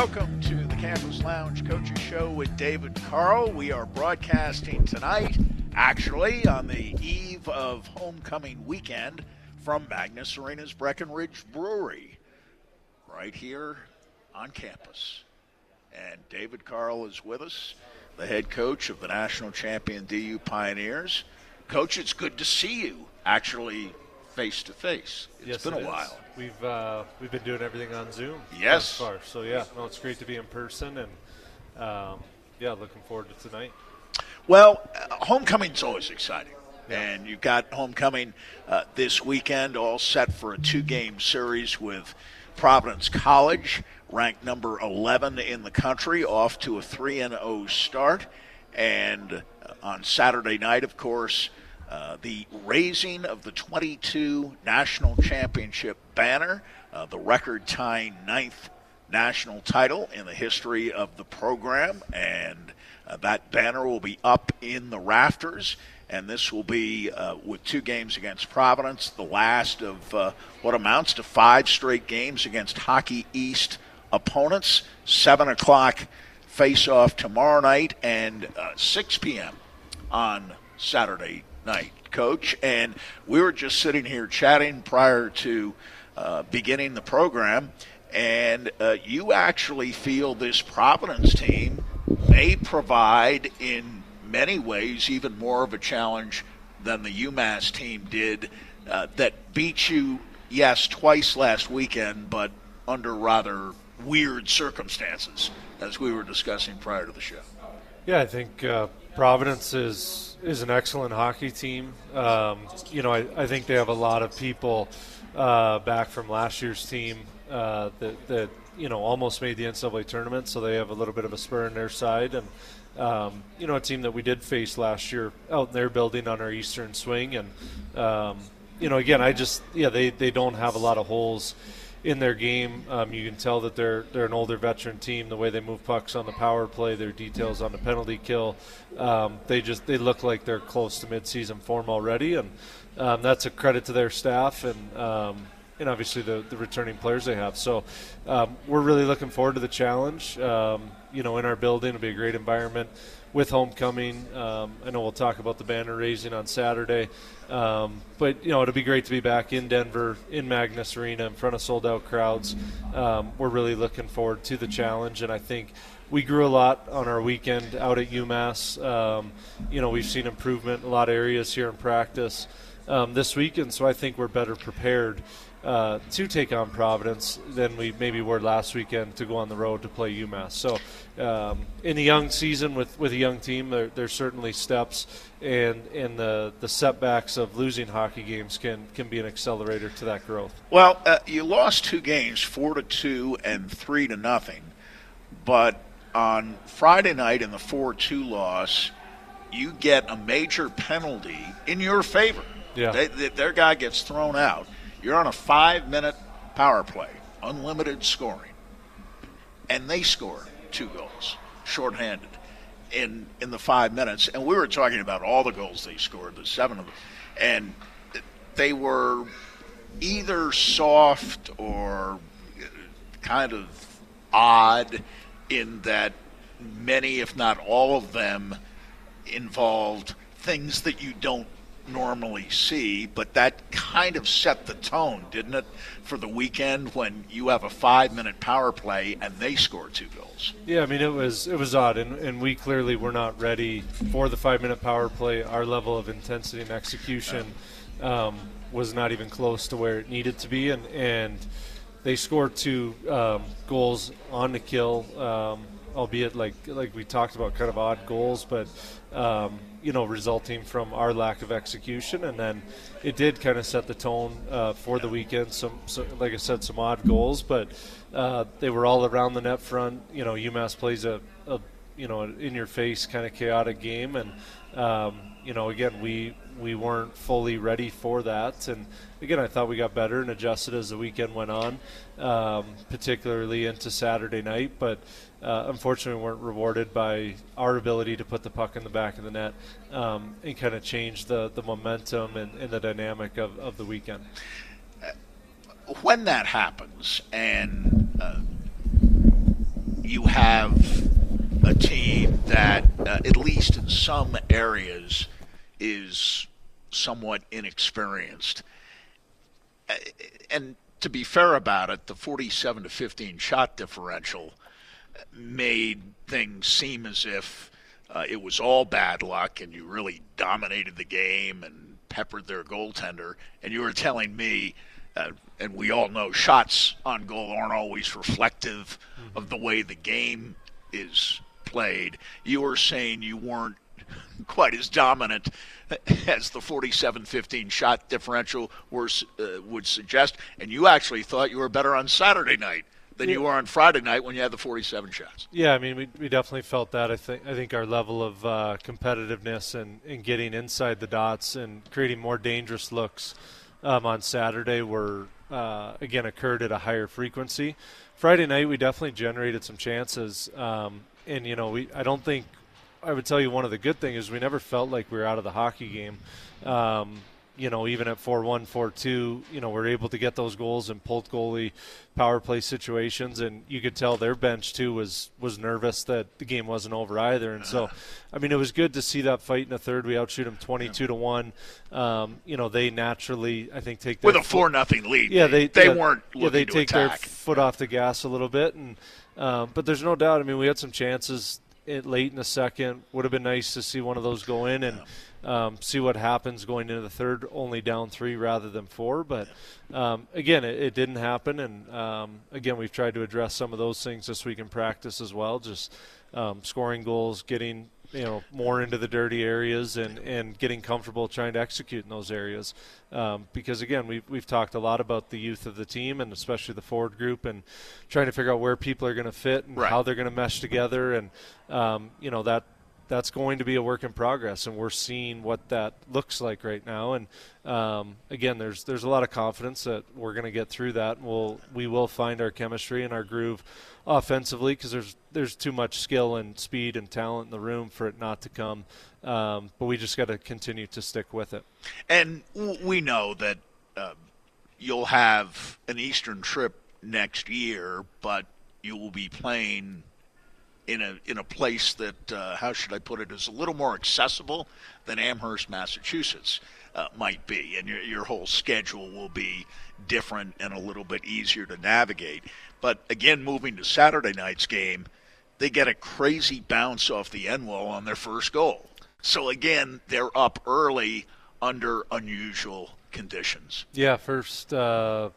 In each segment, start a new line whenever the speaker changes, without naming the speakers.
Welcome to the Campus Lounge Coaches Show with David Carle. We are broadcasting tonight, actually, on the eve of homecoming weekend from Magnus Arena's Breckenridge Brewery, right here on campus. And David Carle is with us, the head coach of the national champion DU Pioneers. Coach, it's good to see you actually face to face. It's
yes,
been
it
a while.
Is. We've uh, we've been doing everything on Zoom.
Yes.
far. So yeah, no, it's great to be in person, and um, yeah, looking forward to tonight.
Well, uh, homecoming's always exciting.
Yeah.
And you've got homecoming uh, this weekend, all set for a two game series with Providence College, ranked number 11 in the country, off to a 3 0 start. And uh, on Saturday night, of course, uh, the raising of the 22 national championship banner, uh, the record tying ninth national title in the history of the program. And uh, that banner will be up in the rafters. And this will be uh, with two games against Providence, the last of uh, what amounts to five straight games against Hockey East opponents. 7 o'clock face off tomorrow night and 6 p.m. on Saturday night, Coach. And we were just sitting here chatting prior to uh, beginning the program, and uh, you actually feel this Providence team may provide, in many ways, even more of a challenge than the UMass team did uh, that beat you, yes, twice last weekend, but under rather weird circumstances, as we were discussing prior to the show.
Yeah, I think uh, Providence is is an excellent hockey team. Um, you know, I, I, think they have a lot of people uh, back from last year's team uh, that, that you know almost made the NCAA tournament, so they have a little bit of a spur in their side. And um, you know, a team that we did face last year out in their building on our eastern swing, and um, you know, again, I just yeah, they they don't have a lot of holes in their game. Um, you can tell that they're they're an older veteran team. The way they move pucks on the power play, their details on the penalty kill, um, they just they look like they're close to midseason form already, and um, that's a credit to their staff and um, and obviously the the returning players they have. So um, we're really looking forward to the challenge. Um, you know, in our building, it'll be a great environment with homecoming. Um, I know we'll talk about the banner raising on Saturday, um, but you know it'll be great to be back in Denver in Magnus Arena in front of sold out crowds. Um, we're really looking forward to the challenge, and I think we grew a lot on our weekend out at UMass. Um, you know we've seen improvement in a lot of areas here in practice um, this weekend, so I think we're better prepared uh, to take on Providence than we maybe were last weekend to go on the road to play UMass. So, um, in a young season with, with a young team, there, there's certainly steps, and and the the setbacks of losing hockey games can can be an accelerator to that growth.
Well, uh, you lost two games, four to two and three to nothing, but on Friday night in the four two loss, you get a major penalty in your favor.
Yeah,
they, they, their guy gets thrown out you're on a five minute power play, unlimited scoring, and they score two goals, shorthanded, in in the five minutes. And we were talking about all the goals they scored, the seven of them, and they were either soft or kind of odd in that many, if not all of them, involved things that you don't normally see, but that kind of set the tone, didn't it, for the weekend when you have a five minute power play and they score two goals?
Yeah, I mean it was it was odd, and, and we clearly were not ready for the five minute power play. Our level of intensity and execution um, was not even close to where it needed to be, and and they scored two um, goals on the kill. Um, albeit like like we talked about, kind of odd goals, but um, you know, resulting from our lack of execution, and then it did kind of set the tone uh, for the weekend. Some, so, like I said, some odd goals, but uh, they were all around the net front. You know, UMass plays a, a you know, in your face kind of chaotic game, and um, you know, again, we we weren't fully ready for that, and again, I thought we got better and adjusted as the weekend went on, um, particularly into Saturday night, but uh, unfortunately weren't rewarded by our ability to put the puck in the back of the net um, and kind of change the, the momentum and, and the dynamic of, of the weekend.
When that happens, and uh, you have a team that, uh, at least in some areas, is somewhat inexperienced. Uh, and to be fair about it, the 47 to 15 shot differential made things seem as if uh, it was all bad luck and you really dominated the game and peppered their goaltender. And you were telling me, uh, and we all know shots on goal aren't always reflective mm-hmm. of the way the game is played. You were saying you weren't quite as dominant as the 47-15 shot differential were, uh, would suggest, and you actually thought you were better on Saturday night than yeah. you were on Friday night when you had the 47 shots.
Yeah, I mean, we, we definitely felt that. I think I think our level of uh, competitiveness and, and getting inside the dots and creating more dangerous looks um, on Saturday were uh, again occurred at a higher frequency. Friday night, we definitely generated some chances, um, and you know, we I don't think I would tell you one of the good things is we never felt like we were out of the hockey game. Um, you know, even at 4 1, 4 2, you know, we're able to get those goals in pulled goalie power play situations. And you could tell their bench, too, was, was nervous that the game wasn't over either. And so, I mean, it was good to see that fight in the third. We outshoot them 22 yeah. to 1. Um, you know, they naturally, I think, take their.
With a 4 nothing lead.
Yeah, they,
they
yeah,
weren't
Yeah, they take
attack.
their foot off the gas a little bit. And, um, but there's no doubt, I mean, we had some chances it late in the second. Would have been nice to see one of those go in and um, see what happens going into the third, only down three rather than four. But um, again, it, it, didn't happen, and um, again, we've tried to address some of those things this week in practice as well. Just um, scoring goals, getting you know more into the dirty areas and and getting comfortable trying to execute in those areas um, because again we've, we've talked a lot about the youth of the team and especially the forward group and trying to figure out where people are going to fit and
right.
how they're going to mesh together and um, you know that that's going to be a work in progress, and we're seeing what that looks like right now. And um, again, there's there's a lot of confidence that we're going to get through that. And we'll we will find our chemistry and our groove offensively because there's there's too much skill and speed and talent in the room for it not to come. Um, but we just got to continue to stick with it.
And we know that uh, you'll have an Eastern trip next year, but you will be playing in a in a place that uh, how should I put it is a little more accessible than Amherst, Massachusetts uh, might be, and your your whole schedule will be different and a little bit easier to navigate. But again, moving to Saturday night's game, they get a crazy bounce off the end wall on their first goal. So again, they're up early under unusual conditions.
Yeah, first uh,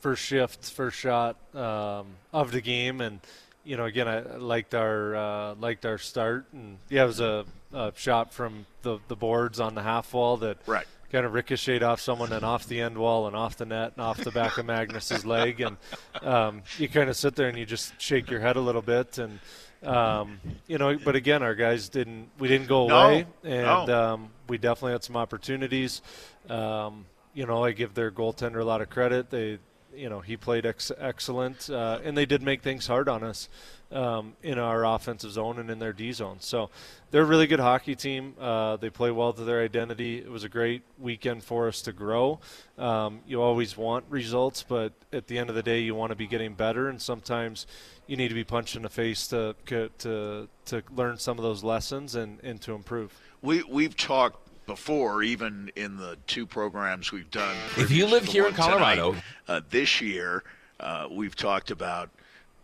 first shift, first shot um, of the game, and you know, again, I liked our uh, liked our start, and yeah, it was a, a, shot from the the boards on the half wall that
right.
kind of ricocheted off someone and off the end wall and off the net and off the back of Magnus's leg, and um, you kind of sit there and you just shake your head a little bit, and um, you know, but again, our guys didn't we didn't go
no,
away, and
no.
um, we definitely had some opportunities. Um, you know, I give their goaltender a lot of credit. They you know he played ex- excellent, uh, and they did make things hard on us um, in our offensive zone and in their D zone. So they're a really good hockey team. Uh, they play well to their identity. It was a great weekend for us to grow. Um, you always want results, but at the end of the day, you want to be getting better, and sometimes you need to be punched in the face to to to learn some of those lessons and, and to improve.
We we've talked before, even in the two programs we've done.
If you live here in Colorado,
tonight, uh, this year uh, we've talked about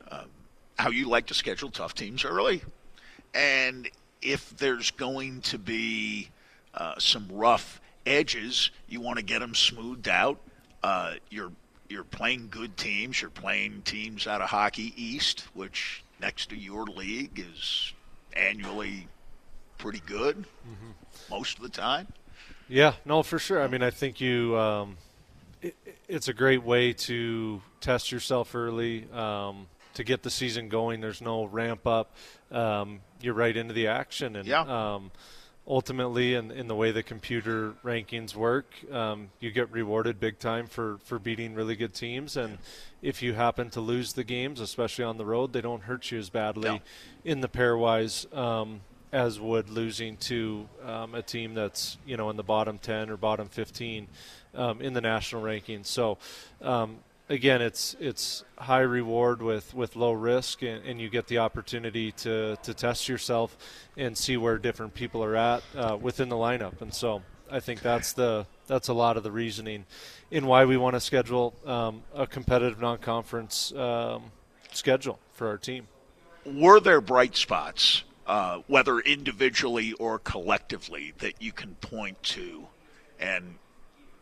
uh, how you like to schedule tough teams early, and if there's going to be uh, some rough edges, you want to get them smoothed out. Uh, you're you're playing good teams. You're playing teams out of Hockey East, which next to your league is annually pretty good mm-hmm. Most of the time.
Yeah, no, for sure. I mean, I think you. Um, it, it's a great way to test yourself early um, to get the season going. There's no ramp up. Um, you're right into the action, and
yeah.
Um, ultimately, in, in the way the computer rankings work, um, you get rewarded big time for, for beating really good teams. And if you happen to lose the games, especially on the road, they don't hurt you as badly
no.
in the pairwise um, as would losing to um, a team that's you know in the bottom 10 or bottom 15 um, in the national rankings. So um, again, it's it's high reward with, with low risk, and, and, you get the opportunity to, to test yourself and see where different people are at uh, within the lineup. And so I think that's the that's a lot of the reasoning in why we want to schedule um, a competitive non-conference um, schedule for our team.
Were there bright spots, uh, whether individually or collectively, that you can point to and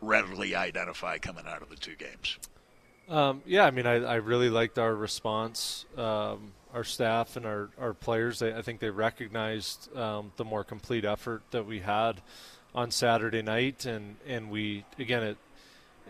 readily identify coming out of the two games?
Um, yeah, I mean, I, I, really liked our response. Um, our staff and our, our players, they, I think they recognized um, the more complete effort that we had on Saturday night, and, and we again it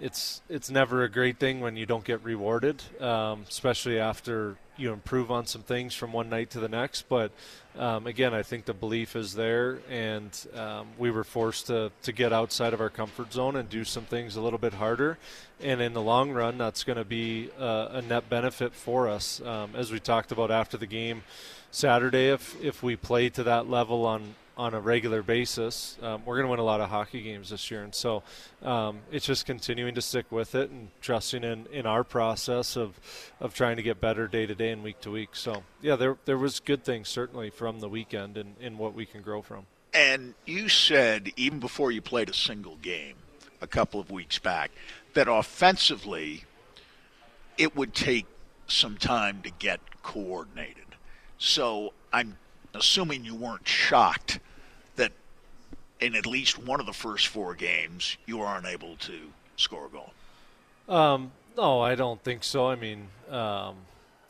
it's it's never a great thing when you don't get rewarded, um, especially after you improve on some things from one night to the next. But um, again, I think the belief is there, and um, we were forced to to get outside of our comfort zone and do some things a little bit harder. And in the long run, that's going to be a, net benefit for us, um, as we talked about after the game Saturday. If if we play to that level on on a regular basis, um, we're going to win a lot of hockey games this year. And so um, it's just continuing to stick with it and trusting in, in our process of, of trying to get better day to day and week to week. So, yeah, there, there was good things certainly from the weekend and in what we can grow from.
And you said, even before you played a single game a couple of weeks back, that offensively it would take some time to get coordinated. So I'm assuming you weren't shocked in at least one of the first four games you were unable to score a goal.
Um, no, I don't think so. I mean, um,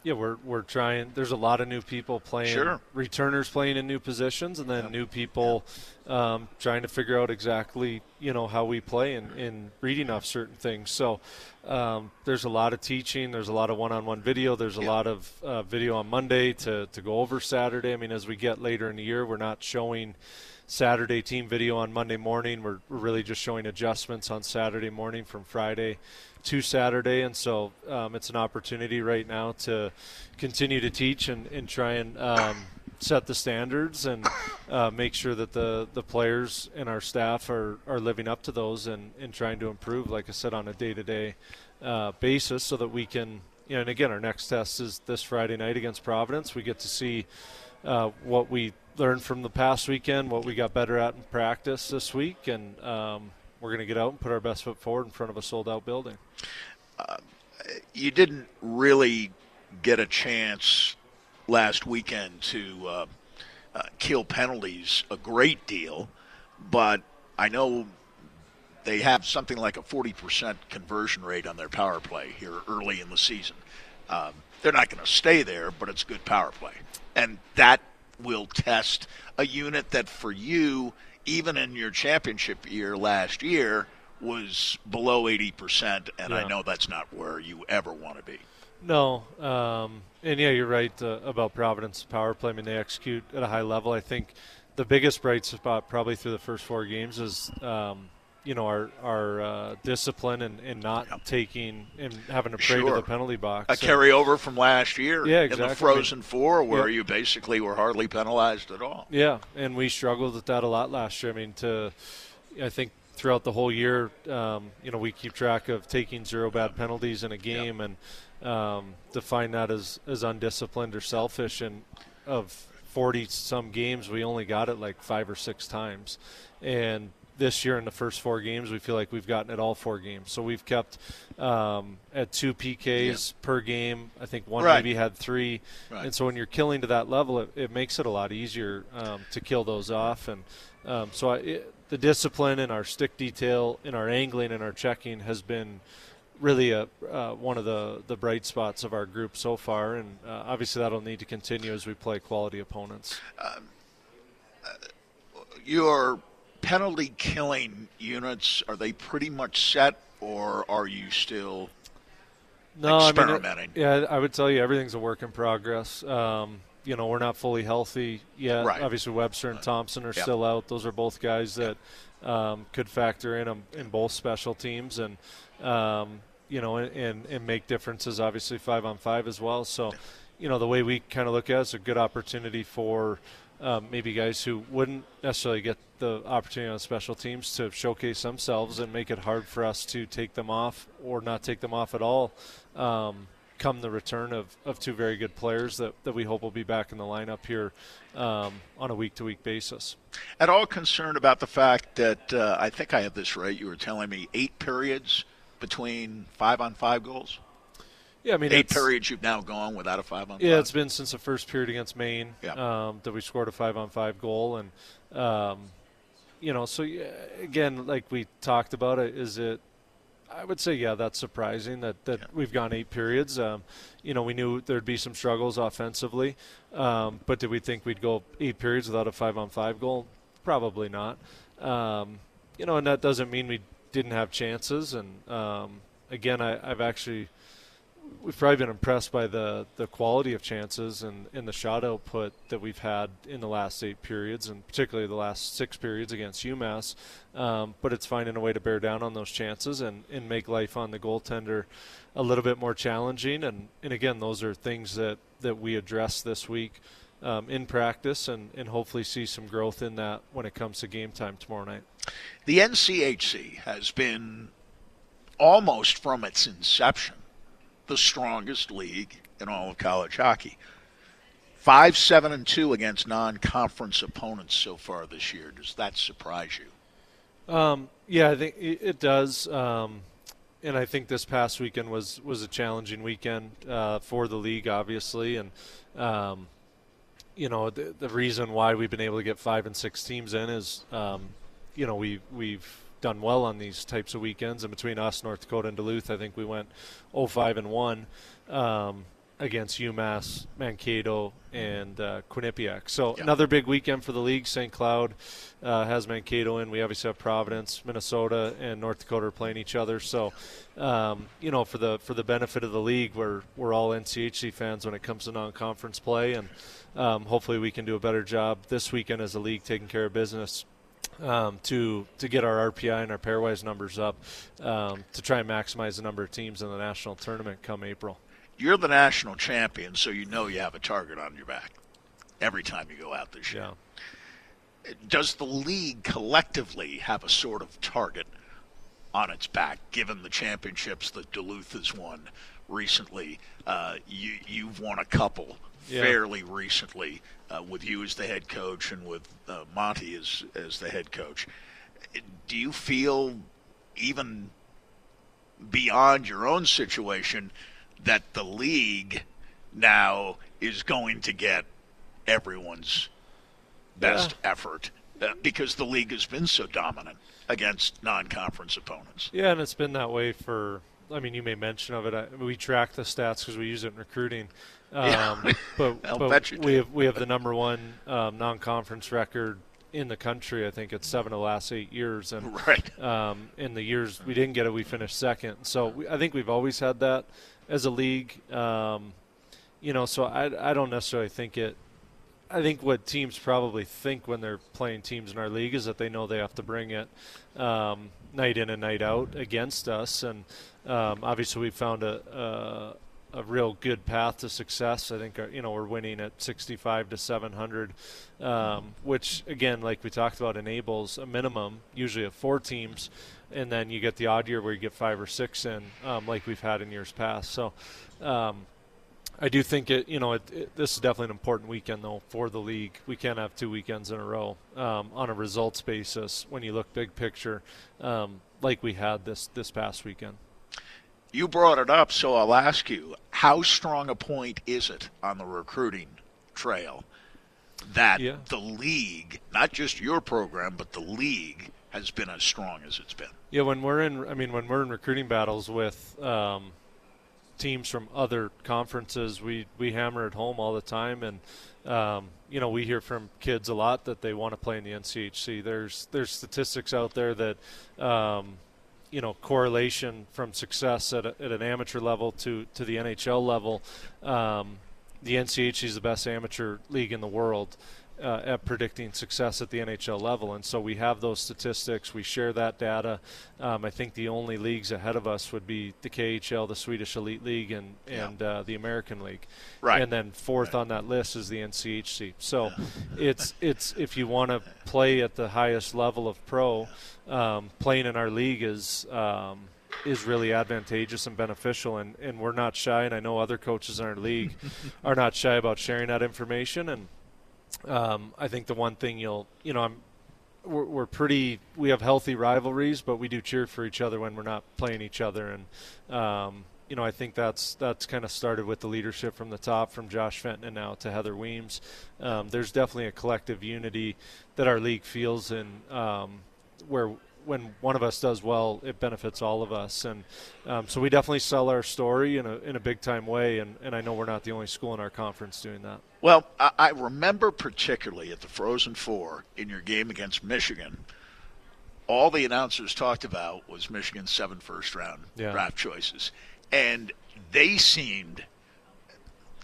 yeah, we're we're trying. There's a lot of new people playing,
sure.
returners playing in new positions, and then yep. new people um, trying to figure out exactly you know how we play and, and reading off certain things. So um, there's a lot of teaching. There's a lot of one-on-one video. There's a yep. lot of uh, video on Monday to to go over Saturday. I mean, as we get later in the year, we're not showing. Saturday team video on Monday morning. We're, we're really just showing adjustments on Saturday morning from Friday to Saturday, and so um, it's an opportunity right now to continue to teach and, and try and um, set the standards and uh, make sure that the, the players and our staff are, are living up to those and, and trying to improve, like I said, on a day to day basis so that we can, you know, and again, our next test is this Friday night against Providence. We get to see uh, what we learned from the past weekend, what we got better at in practice this week, and um, we're going to get out and put our best foot forward in front of a sold out building.
Uh, you didn't really get a chance last weekend to uh, uh, kill penalties a great deal, but I know they have something like a 40% conversion rate on their power play here early in the season. Um, they're not going to stay there, but it's good power play. And that will test a unit that for you even in your championship year last year, was below 80%, and yeah. I know that's not where you ever want to be.
No, um, and yeah, you're right uh, about Providence power play. I mean, they execute at a high level. I think the biggest bright spot probably through the first four games is um, you know our our uh, discipline and, and not yep. taking and having to pray sure. to the penalty box.
A carryover from last year.
Yeah, exactly.
In the Frozen Four, where you basically were hardly penalized at all.
Yeah, and we struggled with that a lot last year. I mean, to I think throughout the whole year, um, you know, we keep track of taking zero bad penalties in a game, yep. and um, define that as as undisciplined or selfish. And of 40 some games, we only got it like five or six times, and this year in the first four games, we feel like we've gotten it all four games. So we've kept um, at two PKs yeah. per game. I think one right. maybe had three. Right. And so when you're killing to that level, it, it makes it a lot easier um, to kill those off. And um, so I, it, the discipline in our stick detail, in our angling, and our checking has been really a, uh, one of the, the bright spots of our group so far. And uh, obviously that'll need to continue as we play quality opponents. Um,
uh, your penalty killing units are they pretty much set, or are you still no, experimenting?
I mean, yeah, I would tell you everything's a work in progress. Um, you know, we're not fully healthy yet.
Right.
Obviously, Webster and Thompson are yep. still out. Those are both guys that um, could factor in um, in both special teams and um, you know and, and make differences. Obviously, five on five as well. So, you know, the way we kind of look at it is a good opportunity for um, maybe guys who wouldn't necessarily get the opportunity on special teams to showcase themselves and make it hard for us to take them off or not take them off at all. Um, come the return of, of two very good players that, that we hope will be back in the lineup here um, on a week to week basis.
At all concerned about the fact that uh, I think I have this right? You were telling me eight periods between five on five goals?
Yeah, I mean,
eight periods you've now gone without a five on.
Yeah, it's been since the first period against Maine
yeah.
um, that we scored a five on five goal, and um, you know, so yeah, again, like we talked about, it is it I would say, yeah, that's surprising that, that yeah. we've gone eight periods. Um, you know, we knew there'd be some struggles offensively, um, but did we think we'd go eight periods without a five on five goal? Probably not. Um, you know, and that doesn't mean we didn't have chances. And um, again, I, I've actually we've probably been impressed by the, the quality of chances and, and the shot output that we've had in the last eight periods, and particularly the last six periods against UMass. Um, but it's finding a way to bear down on those chances and, and make life on the goaltender a little bit more challenging. And, and again, those are things that, that we address this week um, in practice and, and hopefully see some growth in that when it comes to game time tomorrow night.
The NCHC has been almost from its inception the strongest league in all of college hockey. Five, seven, and two against non-conference opponents so far this year. Does that surprise you?
Um, yeah, I think it does. Um, and I think this past weekend was was a challenging weekend uh, for the league, obviously, and um, you know the, the, reason why we've been able to get five and six teams in is, um, you know, we we've done well on these types of weekends. And between us, North Dakota, and Duluth, I think we went 0-5 and one um, against UMass, Mankato, and uh, Quinnipiac. So another big weekend for the league. St. Cloud uh, has Mankato in. We obviously have Providence, Minnesota, and North Dakota are playing each other. So, um, you know, for the for the benefit of the league, we're we're all NCHC fans when it comes to non-conference play, and um, hopefully we can do a better job this weekend as a league taking care of business um, to to get our RPI and our pairwise numbers up um, to try and maximize the number of teams in the national tournament come April.
You're the national champion, so you know you have a target on your back every time you go out this year.
Yeah.
Does the league collectively have a sort of target on its back, given the championships that Duluth has won recently? Uh, you, you've won a couple yeah. fairly recently uh, with you as the head coach and with uh, Monty as as the head coach. Do you feel even beyond your own situation that the league now is going to get everyone's best yeah. effort uh, because the league has been so dominant against non-conference opponents.
Yeah, and it's been that way for. I mean, you may mention of it. I, we track the stats because we use it in recruiting. Um, but, but we have we have the number one um, non-conference record in the country. I think it's seven of the last eight years, and
right.
um, in the years we didn't get it, we finished second. So we, I think we've always had that as a league. Um, you know, so I I don't necessarily think it. I think what teams probably think when they're playing teams in our league is that they know they have to bring it um, night in and night out against us, and um, obviously we found a, a real good path to success. I think uh, you know we're winning at 65 to 700, um, which again, like we talked about, enables a minimum usually of four teams, and then you get the odd year where you get five or six in, um, like we've had in years past. So. Um, I do think it. You know, it, it, this is definitely an important weekend though for the league. We can't have two weekends in a row um, on a results basis when you look big picture, um, like we had this this past weekend.
You brought it up, so I'll ask you how strong a point is it on the recruiting trail that yeah. the league, not just your program, but the league, has been as strong as it's been?
Yeah, when we're in, I mean, when we're in recruiting battles with um, teams from other conferences, we we hammer it home all the time, and um, you know, we hear from kids a lot that they want to play in the NCHC. There's there's statistics out there that um, you know correlation from success at, a, at an amateur level to to the NHL level. Um, the NCHC is the best amateur league in the world. Uh, at predicting success at the NHL level. And so we have those statistics. We share that data. Um, I think the only leagues ahead of us would be the KHL, the Swedish Elite League, and and yeah. uh, the American League.
Right.
And then fourth right. on that list is the NCHC. So it's it's if you want to play at the highest level of pro, um, playing in our league is. Um, is really advantageous and beneficial, and, and we're not shy. And I know other coaches in our league are not shy about sharing that information. And um, I think the one thing you'll, you know, I'm, we're, we're, pretty, we have healthy rivalries, but we do cheer for each other when we're not playing each other. And, um, you know, I think that's that's kind of started with the leadership from the top, from Josh Fenton and now to Heather Weems. Um, there's definitely a collective unity that our league feels, and um, where when one of us does well, it benefits all of us. And um, so we definitely sell our story in a, in a big time way. And, and I know we're not the only school in our conference doing that.
Well, I remember particularly at the Frozen Four in your game against Michigan, all the announcers talked about was Michigan's seven first round yeah. draft choices. And they seemed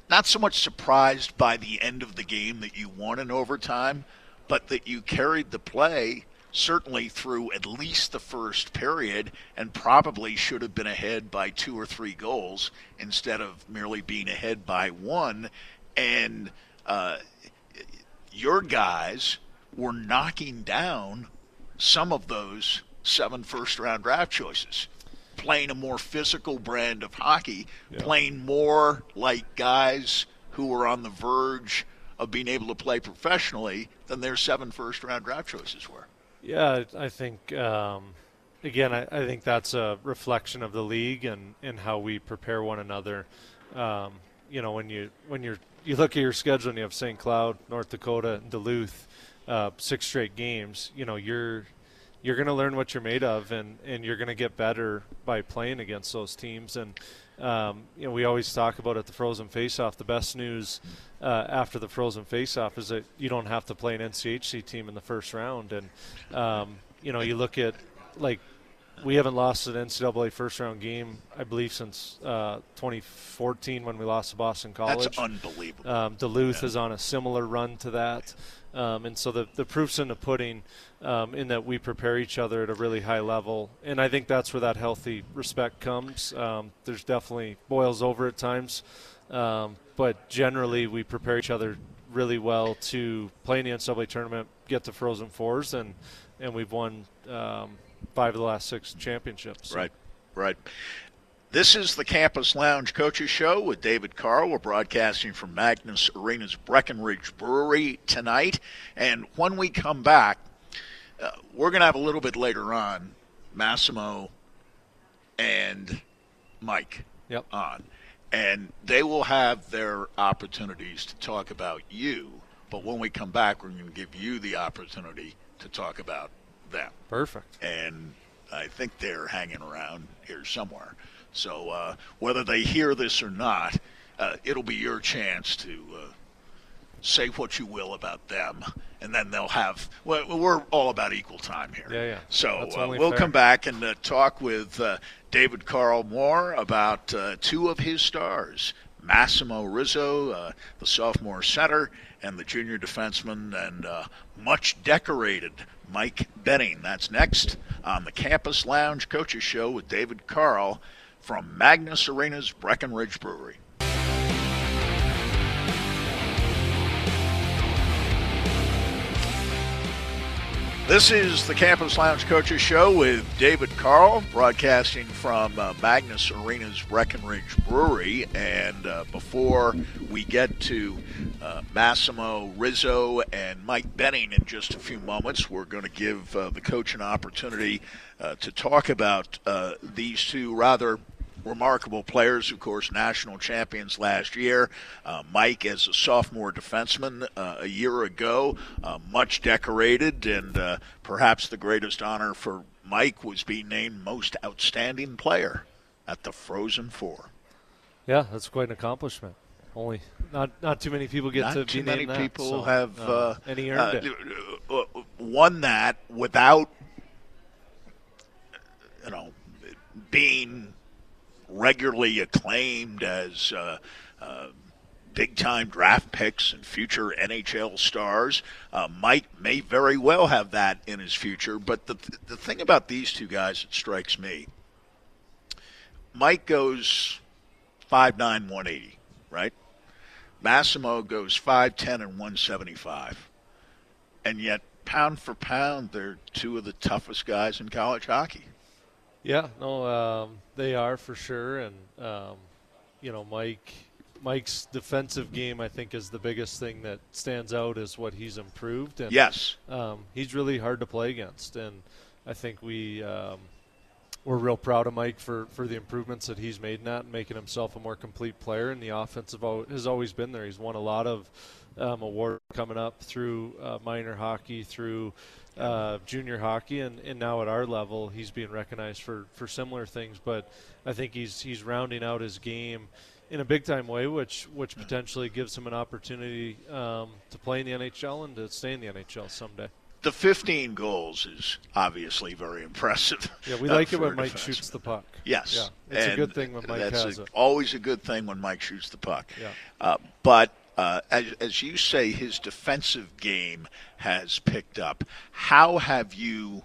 not so much surprised by the end of the game that you won in overtime, but that you carried the play certainly through at least the first period and probably should have been ahead by two or three goals instead of merely being ahead by one. And uh, your guys were knocking down some of those seven first round draft choices. Playing a more physical brand of hockey, yeah. playing more like guys who were on the verge of being able to play professionally than their seven first round draft choices were.
Yeah, I think um, again, I, I, think that's a reflection of the league and, and how we prepare one another. Um, you know, when you when you're you look at your schedule and you have St. Cloud, North Dakota, Duluth, uh, six straight games. You know, you're you're going to learn what you're made of, and, and you're going to get better by playing against those teams. And um, you know, we always talk about at the Frozen Faceoff. The best news uh, after the Frozen Faceoff is that you don't have to play an NCHC team in the first round. And um, you know, you look at like we haven't lost an NCAA first round game, I believe, since uh, 2014 when we lost to Boston College.
That's unbelievable.
Um, Duluth yeah. is on a similar run to that. Um, and so the, the proof's in the pudding um, in that we prepare each other at a really high level. And I think that's where that healthy respect comes. Um, there's definitely boils over at times, um, but generally we prepare each other really well to play in the NCAA tournament, get to Frozen Fours, and, and we've won um, five of the last six championships.
Right, right. This is the Campus Lounge Coaches Show with David Carle. We're broadcasting from Magnus Arena's Breckenridge Brewery tonight. And when we come back, uh, we're going to have a little bit later on Massimo and Mike
yep.
on. And they will have their opportunities to talk about you. But when we come back, we're going to give you the opportunity to talk about them.
Perfect.
And I think they're hanging around here somewhere. So uh, whether they hear this or not, uh, it'll be your chance to uh, say what you will about them, and then they'll have. Well, we're all about equal time here.
Yeah, yeah.
So uh, we'll fair. come back and uh, talk with uh, David Carle more about two of his stars. Massimo Rizzo, the sophomore center, and the junior defenseman, and much decorated Mike Benning. That's next on the Campus Lounge Coaches Show with David Carle from Magnus Arena's Breckenridge Brewery. This is the Campus Lounge Coaches Show with David Carle, broadcasting from uh, Magnus Arena's Breckenridge Brewery. And uh, before we get to uh, Massimo Rizzo and Mike Benning in just a few moments, we're going to give uh, the coach an opportunity uh, to talk about uh, these two rather remarkable players, of course, national champions last year. Uh, Mike, as a sophomore defenseman uh, a year ago, uh, much decorated, and uh, perhaps the greatest honor for Mike was being named most outstanding player at the Frozen Four.
Yeah, that's quite an accomplishment. Only not not too many people get
not
to
too
be
many people
that, so,
have
uh, and he earned it.
Uh, won that without you know being regularly acclaimed as uh, uh, big time draft picks and future NHL stars. Uh, Mike may very well have that in his future, but the, the thing about these two guys that strikes me Mike goes 5'9, 180, right? Massimo goes 5'10 and 175. And yet, pound for pound, they're two of the toughest guys in college hockey.
Yeah, no, um, they are for sure. And, um, you know, Mike Mike's defensive game, I think, is the biggest thing that stands out is what he's improved. And,
yes,
um, he's really hard to play against, and I think we um, we're real proud of Mike for, for the improvements that he's made in that and making himself a more complete player. And the offensive has always been there. He's won a lot of um, awards coming up through uh, minor hockey, through uh, junior hockey, and, and now at our level, he's being recognized for, for similar things. But I think he's he's rounding out his game in a big time way, which which potentially gives him an opportunity um, to play in the NHL and to stay in the NHL someday.
The 15 goals is obviously very impressive.
Yeah, we like it when Mike shoots the puck.
Yes,
yeah, it's and a good thing when Mike
has
a, it.
Always a good thing when Mike shoots the puck.
Yeah.
Uh, but uh, as, as you say, his defensive game has picked up. How have you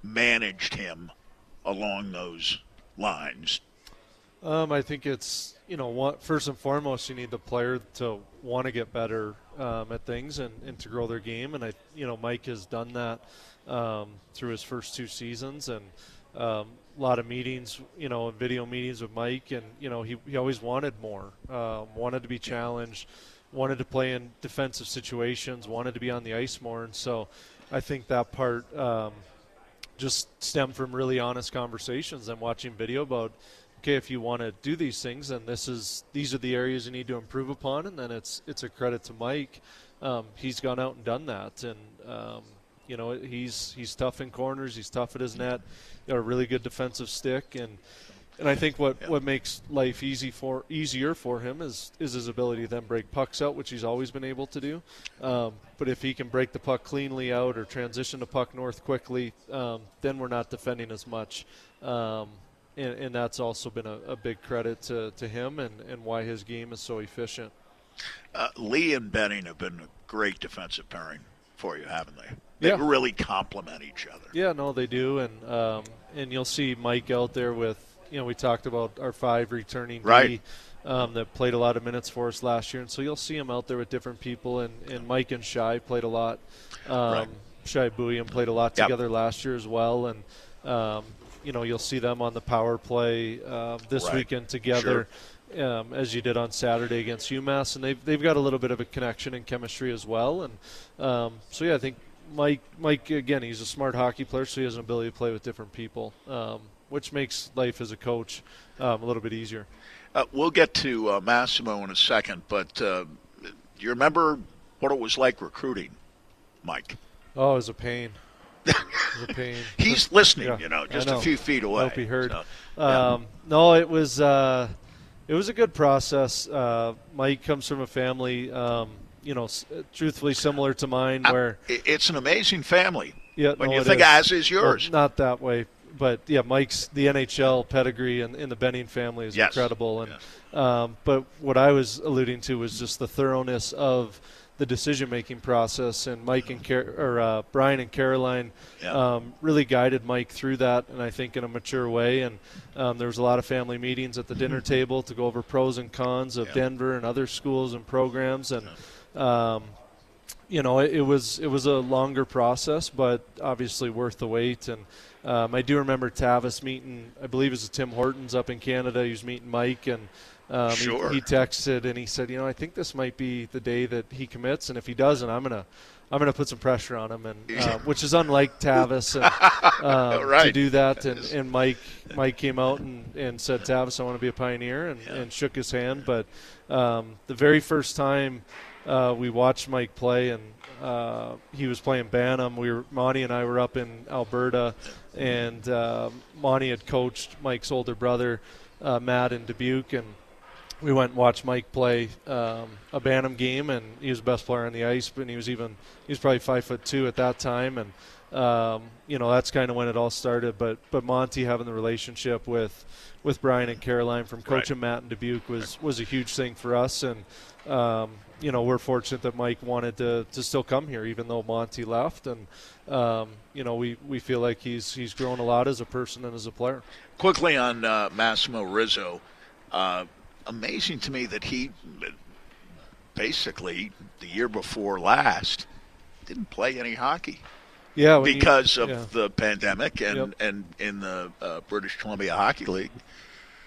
managed him along those lines?
Um, I think it's you know, what, first and foremost, you need the player to want to get better um, at things and, and to grow their game. And I, you know, Mike has done that um, through his first two seasons, and um, a lot of meetings, you know, video meetings with Mike, and you know, he he always wanted more, um, wanted to be challenged, wanted to play in defensive situations, wanted to be on the ice more, and so I think that part um, just stemmed from really honest conversations and watching video about okay, if you want to do these things, then this is these are the areas you need to improve upon, and then it's it's a credit to Mike. Um, he's gone out and done that, and um, you know he's he's tough in corners, he's tough at his net, got a really good defensive stick, and and I think what, what makes life easy for easier for him is is his ability to then break pucks out, which he's always been able to do. Um, but if he can break the puck cleanly out or transition the puck north quickly, um, then we're not defending as much. Um, and, and that's also been a, a, big credit to, to him and, and why his game is so efficient.
Uh, Lee and Benning have been a great defensive pairing for you, haven't they? They yeah. really complement each other.
Yeah, no, they do, and um, and you'll see Mike out there with you know we talked about our five returning
right.
D, um, that played a lot of minutes for us last year, and so you'll see him out there with different people, and, and Mike and Shai played a lot. Um, right. Shai Buium played a lot together yep. last year as well, and um, you know you'll see them on the power play uh, this
right.
weekend together.
Sure.
Um, as you did on Saturday against UMass, and they've they've got a little bit of a connection and chemistry as well. And um, so yeah, I think Mike Mike again, he's a smart hockey player, so he has an ability to play with different people, um, which makes life as a coach um, a little bit easier.
Uh, we'll get to uh, Massimo in a second, but uh, do you remember what it was like recruiting, Mike?
Oh, it was a pain a pain.
He's listening, yeah, you know, just know. a few feet away.
I hope he heard. So, yeah. um, no, it was uh, it was a good process. Uh, Mike comes from a family, um, you know, s- truthfully similar to mine, where
it's an amazing family.
Yeah,
when
no,
you think
is.
as is yours,
well, not that way. But yeah, Mike's the NHL pedigree and in the Benning family is
yes.
incredible. And
yes.
um, but what I was alluding to was just the thoroughness of the decision making process. And Mike and Car- or uh, Brian and Caroline
yeah.
um, really guided Mike through that, and I think in a mature way. And um, there was a lot of family meetings at the dinner table to go over pros and cons of
yeah.
Denver and other schools and programs. And um, you know, it, it, was it was a longer process, but obviously worth the wait. And um, I do remember Tavis meeting, I believe it was Tim Hortons up in Canada. He was meeting Mike and um,
sure.
he, he, texted and he said, you know, I think this might be the day that he commits, and if he doesn't, I'm gonna I'm gonna put some pressure on him, and uh, which is unlike Tavis and, um,
right.
to do that. And, and Mike Mike came out and, and said, Tavis, I want to be a pioneer, and,
yeah.
and shook his hand. But um, the very first time uh, we watched Mike play, and uh, he was playing Bantam. We were Monty and I were up in Alberta, and uh, Monty had coached Mike's older brother uh, Matt in Dubuque, and we went and watched Mike play um, a Bantam game, and he was the best player on the ice. But he was even he was probably five foot two at that time, and um, you know that's kind of when it all started. But but Monty having the relationship with with Brian and Caroline from coaching right. Matt and Dubuque was was a huge thing for us, and um, you know we're fortunate that Mike wanted to, to still come here even though Monty left, and um, you know we, we feel like he's he's grown a lot as a person and as a player.
Quickly on uh, Massimo Rizzo, uh, amazing to me that he basically the year before last didn't play any hockey.
Yeah,
because
you,
of
yeah.
the pandemic and yep. and in the uh, British Columbia Hockey League.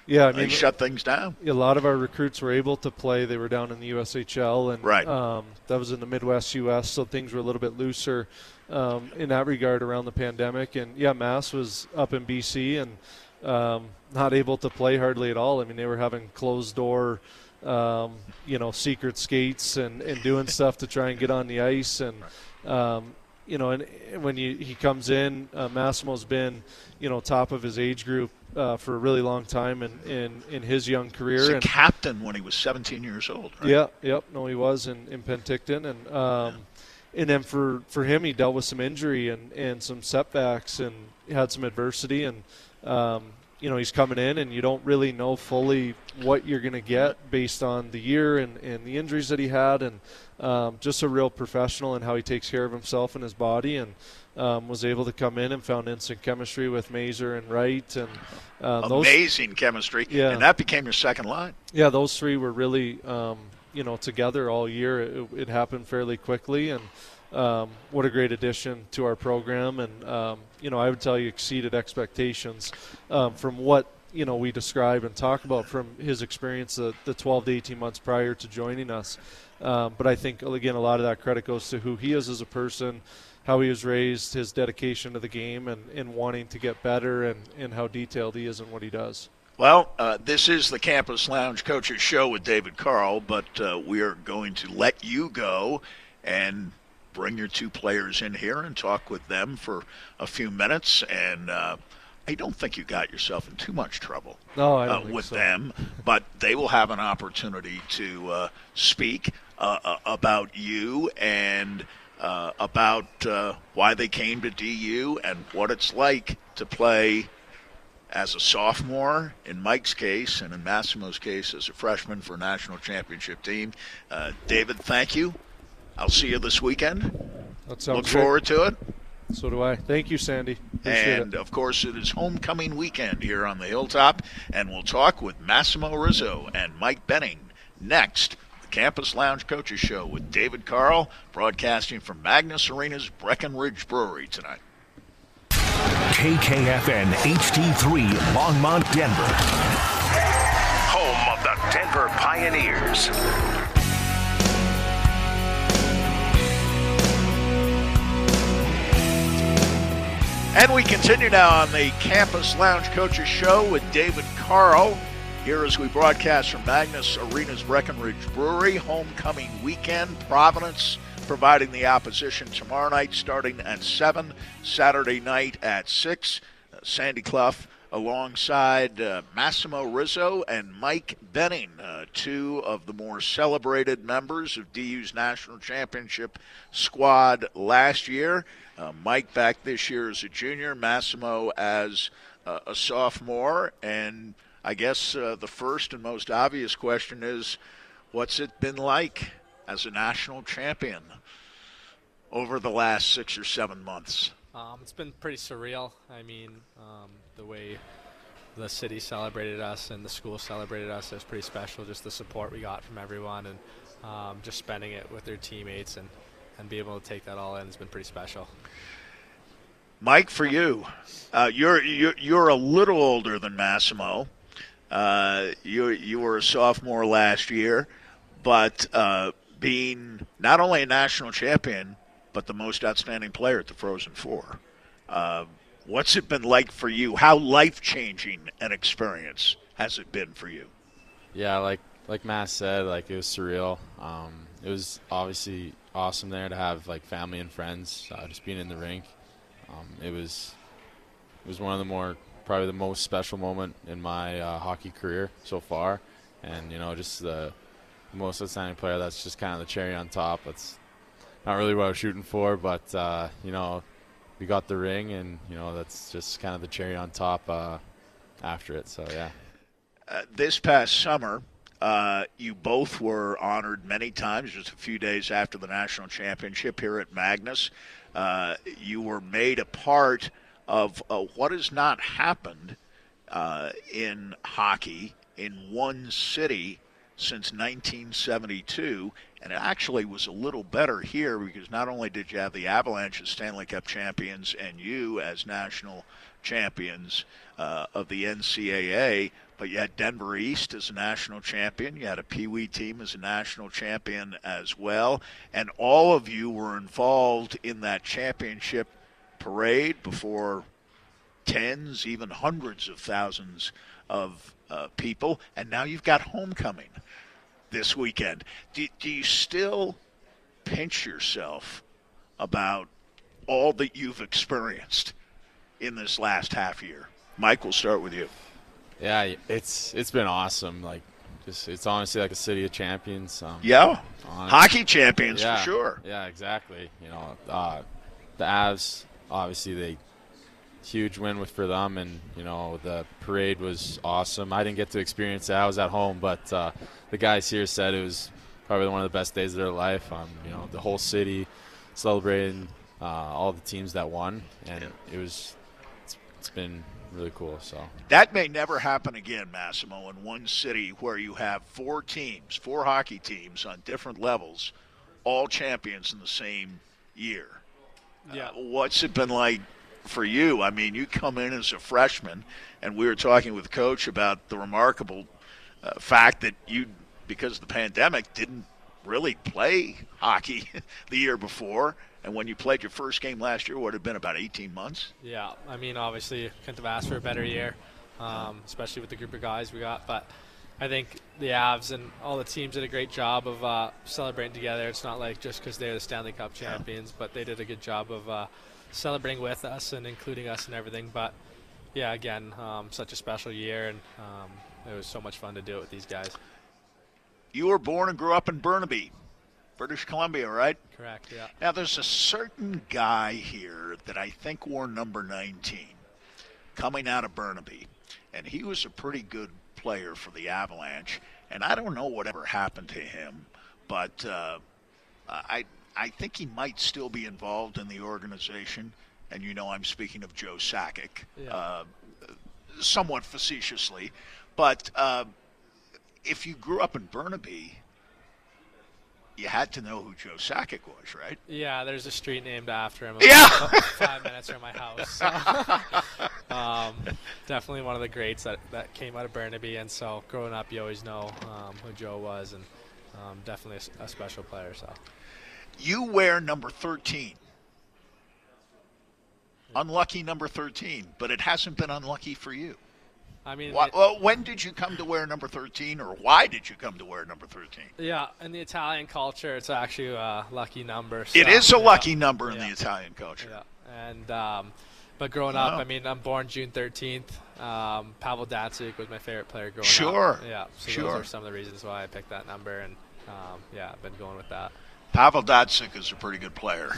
Yeah, I
mean, they shut things down.
A lot of our recruits were able to play. They were down in the USHL, and
right.
um, that was in the Midwest U.S., so things were a little bit looser um, in that regard around the pandemic. And yeah, Mass was up in BC and um, not able to play hardly at all. I mean, they were having closed door, um, you know, secret skates and, and doing stuff to try and get on the ice. And um, you know, and when you, he comes in, uh, Massimo's been, you know, top of his age group uh, for a really long time in, in, in his young career.
He's
a
and, captain when he was 17 years old, right?
Yeah, yep. No, he was in, in Penticton. And, um, yeah. and then for, for him, he dealt with some injury and, and some setbacks and had some adversity. And, um, you know, he's coming in and you don't really know fully what you're going to get based on the year and, and the injuries that he had. And um, just a real professional in how he takes care of himself and his body. And, um, was able to come in and found instant chemistry with Mazur and Wright and
um, amazing those, chemistry.
Yeah,
and that became your second line.
Yeah, those three were really um, you know together all year. It, it happened fairly quickly, and um, what a great addition to our program. And um, you know, I would tell you exceeded expectations um, from what you know we describe and talk about from his experience the, the 12 to 18 months prior to joining us. Um, but I think again a lot of that credit goes to who he is as a person how he was raised, his dedication to the game, and, and wanting to get better, and, and how detailed he is in what he does.
Well, uh, this is the Campus Lounge Coaches Show with David Carle, but uh, we are going to let you go and bring your two players in here and talk with them for a few minutes. And uh, I don't think you got yourself in too much trouble
no,
uh, with
so.
them, but they will have an opportunity to uh, speak uh, about you and – uh, about uh, why they came to DU and what it's like to play as a sophomore in Mike's case and in Massimo's case as a freshman for a national championship team. Uh, David, thank you. I'll see you this weekend.
That sounds
Look forward to it.
So do I. Thank you, Sandy.
Appreciate and
it.
of course, it is homecoming weekend here on the Hilltop, and we'll talk with Massimo Rizzo and Mike Benning next Campus Lounge Coaches Show with David Carle, broadcasting from Magness Arena's Breckenridge Brewery tonight.
KKFN HD3 Longmont, Denver. Home of the Denver Pioneers.
And we continue now on the Campus Lounge Coaches Show with David Carle. Here as we broadcast from Magness Arena's Breckenridge Brewery, homecoming weekend, Providence providing the opposition tomorrow night starting at 7, Saturday night at 6. Uh, Sandy Clough alongside uh, Massimo Rizzo and Mike Benning, uh, two of the more celebrated members of DU's national championship squad last year. Uh, Mike back this year as a junior, Massimo as uh, a sophomore, and I guess uh, the first and most obvious question is what's it been like as a national champion over the last six or seven months?
Um, it's been pretty surreal. I mean, um, the way the city celebrated us and the school celebrated us is pretty special. Just the support we got from everyone and um, just spending it with their teammates and, and be able to take that all in has been pretty special.
Mike, for you, uh, you're, you're you're a little older than Massimo. Uh, you you were a sophomore last year, but uh, being not only a national champion but the most outstanding player at the Frozen Four. Uh, what's it been like for you? How life changing an experience has it been for you?
Yeah, like like Matt said, like it was surreal. Um, it was obviously awesome there to have like family and friends. Uh, just being in the rink, um, it was it was one of the more probably the most special moment in my uh, hockey career so far. And, you know, just the most outstanding player, that's just kind of the cherry on top. That's not really what I was shooting for, but, uh, you know, we got the ring, and you know that's just kind of the cherry on top uh, after it. So yeah.
Uh, this past summer, uh, you both were honored many times, just a few days after the national championship here at Magness. Uh, you were made a part of uh, what has not happened uh, in hockey in one city since 1972, and it actually was a little better here because not only did you have the Avalanche as Stanley Cup champions and you as national champions uh, of the NCAA, but you had Denver East as a national champion. You had a Pee Wee team as a national champion as well. And all of you were involved in that championship parade before tens, even hundreds of thousands of uh, people. And now you've got homecoming this weekend. Do, do you still pinch yourself about all that you've experienced in this last half year? Mike, we'll start with you.
Yeah, it's it's been awesome. Like, just it's honestly like a city of champions. Um,
yeah, hockey champions
yeah,
for sure.
Yeah, exactly. You know, uh, the Avs obviously they huge win with for them, and you know the parade was awesome. I didn't get to experience it; I was at home, but uh, the guys here said it was probably one of the best days of their life. Um, you know, the whole city celebrating uh, all the teams that won, and it was it's, it's been really cool. So
that may never happen again, Massimo, in one city where you have four teams, four hockey teams on different levels, all champions in the same year.
Yeah.
Uh, what's it been like for you? I mean, you come in as a freshman, and we were talking with coach about the remarkable uh, fact that you, because of the pandemic, didn't really play hockey the year before. And when you played your first game last year, would have been about 18 months.
Yeah, I mean, obviously, couldn't have asked for a better year, um, especially with the group of guys we got. But I think the Avs and all the teams did a great job of uh, celebrating together. It's not like just because they're the Stanley Cup champions, but they did a good job of uh, celebrating with us and including us and everything. But yeah, again, um, such a special year, and um, it was so much fun to do it with these guys.
You were born and grew up in Burnaby, British Columbia, right?
Correct, yeah.
Now, there's a certain guy here that I think wore number 19 coming out of Burnaby, and he was a pretty good player for the Avalanche. And I don't know whatever happened to him, but uh, I I think he might still be involved in the organization. And you know, I'm speaking of Joe Sakic,
Yeah.
uh, somewhat facetiously. But uh, if you grew up in Burnaby, you had to know who Joe Sakic was, right?
Yeah, there's a street named after him.
Yeah.
five minutes from my house. So, um, definitely one of the greats that, that came out of Burnaby, and so growing up, you always know um, who Joe was, and um, definitely a special player. So
You wear number 13. Unlucky number 13, but it hasn't been unlucky for you.
I mean,
Why,
it-
well, when did you come to wear number 13, or why did you come to wear number 13?
yeah, in the Italian culture, it's actually a lucky number.
It
so,
is a
yeah,
lucky number in
Yeah.
the Italian culture.
Yeah, and um, but growing up,
Wow.
I mean, I'm born June 13th. Um, Pavel Datsyuk was my favorite player growing
Sure.
up. Yeah, so
Sure.
those are some of the reasons why I picked that number, and um, yeah, I've been going with that.
Pavel Datsyuk is a pretty good player.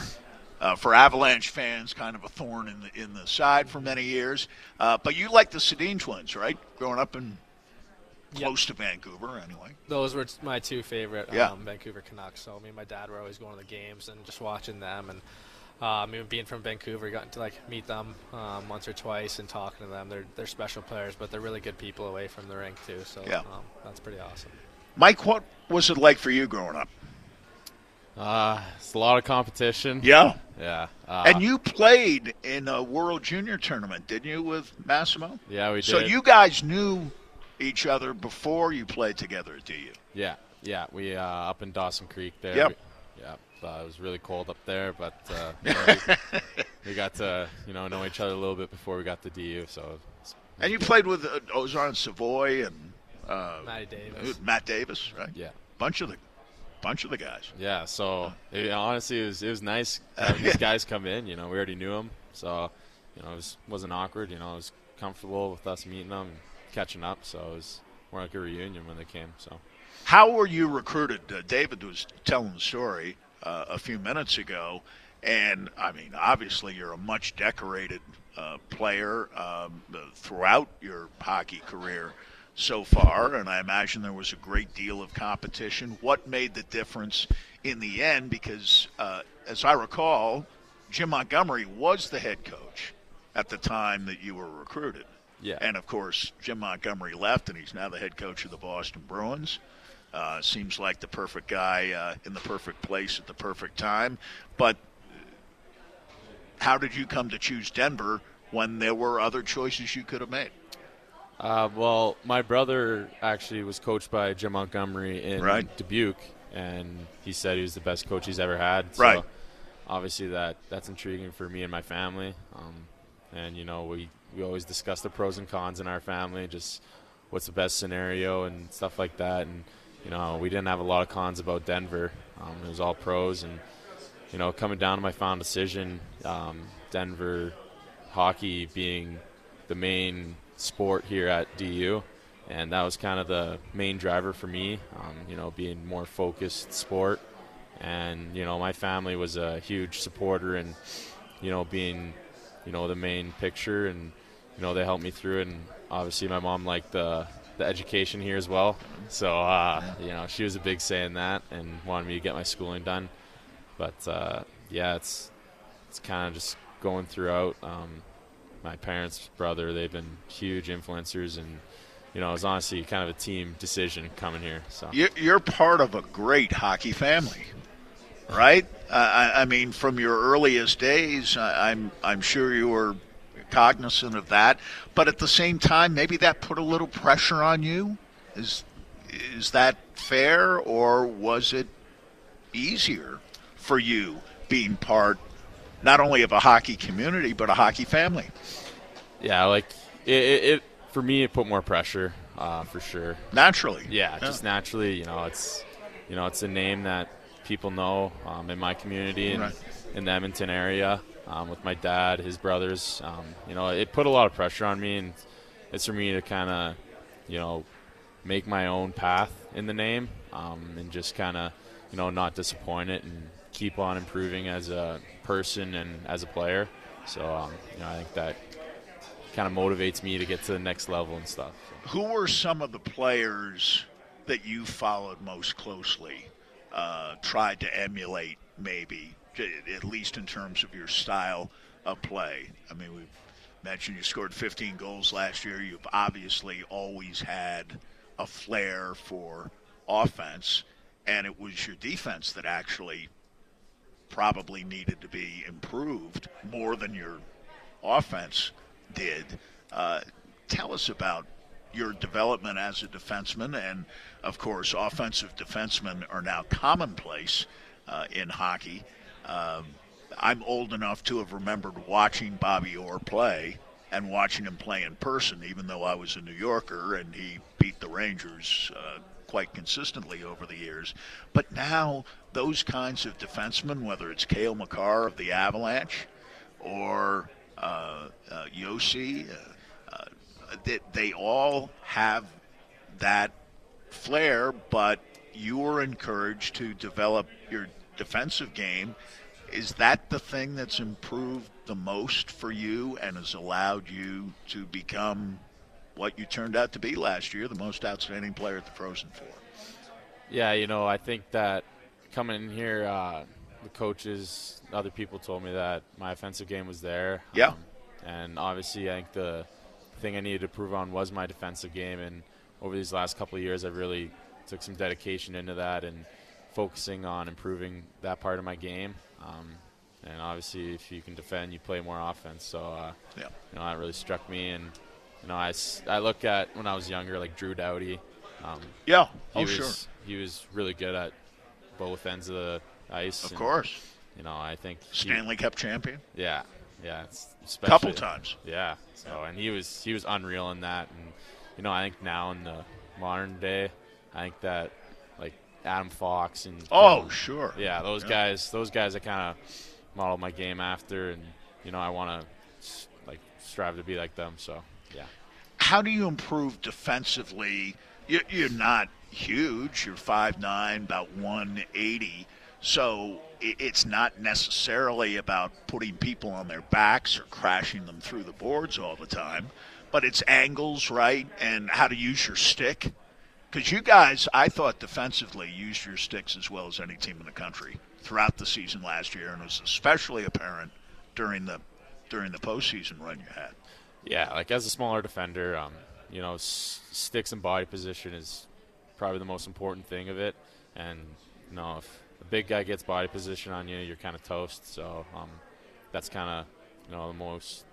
Uh, for Avalanche fans, kind of a thorn in the in the side for many years. Uh, but you like the Sedin twins, right? Growing up in
Yep.
close to Vancouver, anyway.
Those were my two favorite
Yeah.
um, Vancouver Canucks. So me and my dad were always going to the games and just watching them. And um, even being from Vancouver, gotten to like meet them um, once or twice and talking to them. They're they're special players, but they're really good people away from the rink too. So
Yeah.
um, that's pretty awesome.
Mike, what was it like for you growing up?
Uh, it's a lot of competition.
Yeah.
Yeah. Uh,
And you played in a World Junior tournament, didn't you, with Massimo?
Yeah, we did.
So you guys knew each other before you played together, do you?
Yeah, yeah. We uh, up in Dawson Creek there.
Yep.
We, yeah. Uh, it was really cold up there, but uh, you know, we, we got to you know know each other a little bit before we got to DU. So
And you played with uh, Ozan Savoie and uh,
Matty Davis.
Matt Davis, right?
yeah,
Bunch of the bunch of the guys.
yeah. So it, honestly, it was it was nice having these guys come in. You know, we already knew them, so you know it was, wasn't awkward. You know, it was comfortable with us meeting them, and catching up. So it was more like a reunion when they came. So.
How were you recruited? Uh, David was telling the story uh, a few minutes ago, And I mean, obviously, you're a much decorated uh, player um, throughout your hockey career so far, and I imagine there was a great deal of competition. What made the difference in the end? Because, uh, as I recall, Jim Montgomery was the head coach at the time that you were recruited.
Yeah.
And of course, Jim Montgomery left, and he's now the head coach of the Boston Bruins. Uh, seems like the perfect guy uh, in the perfect place at the perfect time. But how did you come to choose Denver when there were other choices you could have made?
Uh, well, my brother actually was coached by Jim Montgomery in
Right.
Dubuque, and he said he was the best coach he's ever had. So
Right.
Obviously, that that's intriguing for me and my family. Um, and you know, we we always discuss the pros and cons in our family, just what's the best scenario and stuff like that. And you know, we didn't have a lot of cons about Denver. Um, it was all pros, and you know, coming down to my final decision, um, Denver hockey being the main sport here at DU, and that was kind of the main driver for me. Um, you know, being more focused sport, and you know, my family was a huge supporter, and you know, being you know the main picture, and you know, they helped me through and obviously my mom liked the the education here as well. So uh, you know, she was a big say in that, and wanted me to get my schooling done. But uh, yeah, it's it's kind of just going throughout. Um, my parents, brother, they've been huge influencers, and you know, it was honestly kind of a team decision coming here. So
You- You're part of a great hockey family, right? I, mean, from your earliest days, I'm I'm sure you were cognizant of that. But at the same time, maybe that put a little pressure on you. Is is that fair, or was it easier for you being part not only of a hockey community but a hockey family?
yeah, like it, it, it for me, it put more pressure uh, for sure.
Naturally,
Yeah, just naturally, you know, it's you know, it's a name that people know um, in my community and
Right.
in the Edmonton area. Um, with my dad, his brothers, um, you know, it put a lot of pressure on me, and it's for me to kind of, you know, make my own path in the name, um, and just kind of, you know, not disappoint it and keep on improving as a person and as a player. So, um, you know, I think that kind of motivates me to get to the next level and stuff. So.
Who were some of the players that you followed most closely, uh, tried to emulate, maybe, at least in terms of your style of play? I mean, we mentioned you scored 15 goals last year. You've obviously always had a flair for offense, and it was your defense that actually probably needed to be improved more than your offense did. Uh, tell us about your development as a defenseman, and of course, offensive defensemen are now commonplace uh, in hockey. Um, I'm old enough to have remembered watching Bobby Orr play and watching him play in person, even though I was a New Yorker and he beat the Rangers uh, quite consistently over the years. But now, those kinds of defensemen, whether it's Cale Makar of the Avalanche or uh, uh, Josi, uh, uh, they, they all have that flair, but you were encouraged to develop your defensive game. Is that the thing that's improved the most for you and has allowed you to become what you turned out to be last year, the most outstanding player at the Frozen Four?
Yeah, you know, I think that coming in here, uh, the coaches, other people told me that my offensive game was there.
Yeah.
Um, and obviously, I think the thing I needed to prove on was my defensive game. And over these last couple of years, I've really took some dedication into that and focusing on improving that part of my game. Um, and obviously, if you can defend, you play more offense. So, uh,
Yeah.
you know, that really struck me. And you know, I, I look at when I was younger, like Drew Doughty. Um,
Yeah.
he
Oh,
was
sure.
he was really good at both ends of the ice.
Of
and,
course.
You know, I think he-
Stanley Cup champion.
yeah, yeah, especially,
Couple times.
Yeah. So and he was he was unreal in that, and you know I think now in the modern day, I think that like Adam Fox and
Oh, sure.
yeah, those
Yeah.
guys, those guys I kind of modeled my game after, and you know I want to like strive to be like them. So yeah.
how do you improve defensively? You- You're not huge. You're 5'9", about 180. So it's not necessarily about putting people on their backs or crashing them through the boards all the time, but it's angles, right, and how to use your stick. Because you guys, I thought defensively used your sticks as well as any team in the country throughout the season last year, and it was especially apparent during the during the postseason run you had.
Yeah, like as a smaller defender, um, you know, s- sticks and body position is probably the most important thing of it. And you know, if a big guy gets body position on you, you're kind of toast. So um, that's kind of you know the most,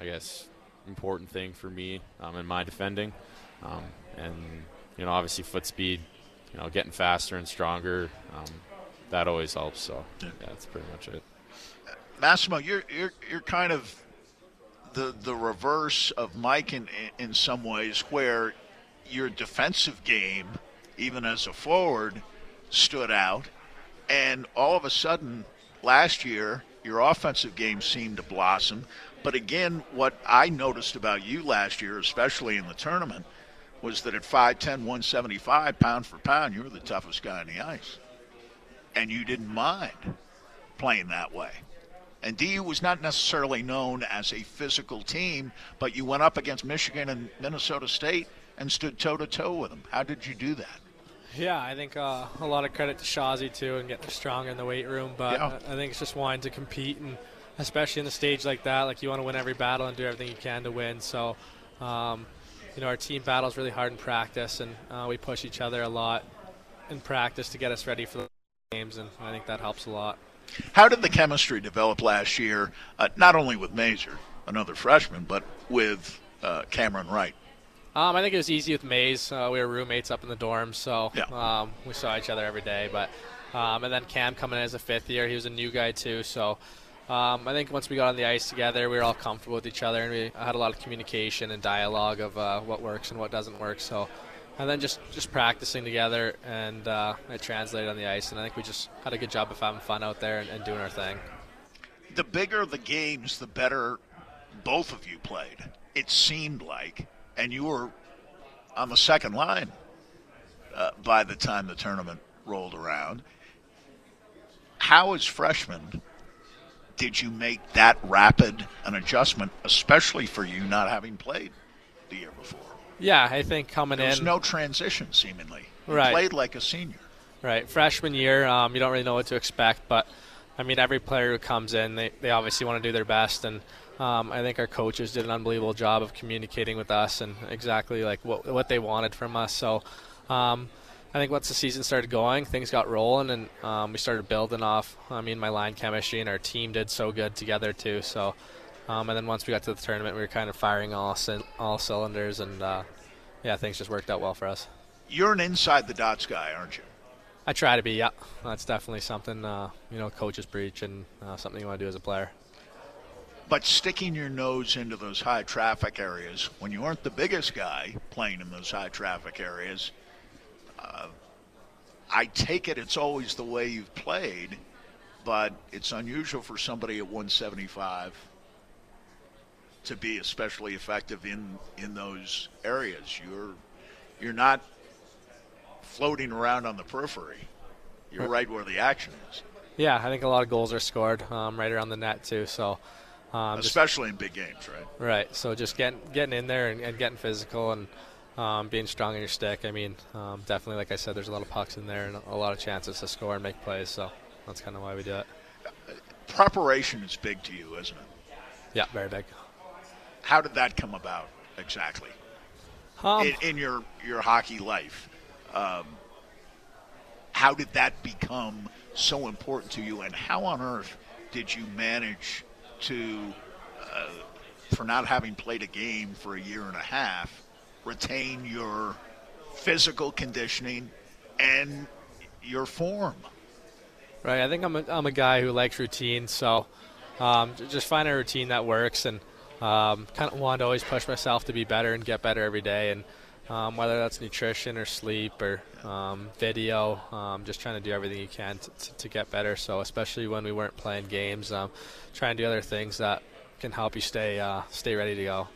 I guess, important thing for me um, in my defending. Um, and you know, obviously foot speed, you know, getting faster and stronger, um, that always helps. So yeah, that's pretty much it.
Massimo, you're you're you're kind of the the reverse of Mike in in some ways, where your defensive game, even as a forward, stood out, and all of a sudden last year your offensive game seemed to blossom. But again, what I noticed about you last year, especially in the tournament, was that at 5'10", 175, pound for pound, you were the toughest guy on the ice. And you didn't mind playing that way. And DU was not necessarily known as a physical team, but you went up against Michigan and Minnesota State and stood toe to toe with them. How did you do that?
Yeah, I think uh, a lot of credit to Shazi too, and getting strong in the weight room. But
Yeah.
I think it's just wanting to compete, and especially in the stage like that, like you want to win every battle and do everything you can to win. So, um, you know, our team battles really hard in practice, and uh, we push each other a lot in practice to get us ready for the games, and I think that helps a lot.
How did the chemistry develop last year, uh, not only with Mazur, another freshman, but with uh, Cameron Wright?
Um, I think it was easy with Mays. Uh, we were roommates up in the dorms, so
Yeah.
um, we saw each other every day. But um, and then Cam coming in as a fifth year, he was a new guy too. So um, I think once we got on the ice together, we were all comfortable with each other, and we had a lot of communication and dialogue of uh, what works and what doesn't work. So and then just just practicing together, and uh, it translated on the ice. And I think we just had a good job of having fun out there and, and doing our thing.
The bigger the games, the better both of you played. It seemed like, and you were on the second line uh, by the time the tournament rolled around. How, as freshmen, did you make that rapid an adjustment, especially for you not having played the year before?
Yeah, I think coming in.
There was
in,
no transition, seemingly. You
Right.
played like a senior.
Right, freshman year, um, you don't really know what to expect, but I mean, every player who comes in, they, they obviously want to do their best, and um, I think our coaches did an unbelievable job of communicating with us and exactly like what what they wanted from us. So, um, I think once the season started going, things got rolling, and um, we started building off. I mean, my line chemistry and our team did so good together too. So, um, and then once we got to the tournament, we were kind of firing all cyn- all cylinders, and uh, yeah, things just worked out well for us.
You're an inside the dots guy, aren't you?
I try to be, yeah. That's definitely something, uh, you know, coaches preach and uh, something you want to do as a player.
But sticking your nose into those high traffic areas when you aren't the biggest guy playing in those high traffic areas, uh, I take it it's always the way you've played, but it's unusual for somebody at 175 to be especially effective in in those areas. You're you're not floating around on the periphery. You're right where the action is,
Yeah, I think a lot of goals are scored um, right around the net, too. So, um, just,
especially in big games, right?
right. So, just getting, getting in there and, and getting physical and um, being strong in your stick. I mean, um, definitely, like I said, there's a lot of pucks in there and a lot of chances to score and make plays. So, that's kind of why we do it.
Preparation is big to you, isn't it?
Yeah, very big.
How did that come about exactly
Um,
in, in your your hockey life? Um, how did that become so important to you, and how on earth did you manage to, uh, for not having played a game for a year and a half, retain your physical conditioning and your form?
Right. I think I'm a, I'm a guy who likes routine, so um, just find a routine that works and um, kind of want to always push myself to be better and get better every day. And um, whether that's nutrition or sleep or um, video, um, just trying to do everything you can to, to, to get better. So especially when we weren't playing games, um, trying to do other things that can help you stay uh, stay ready to go.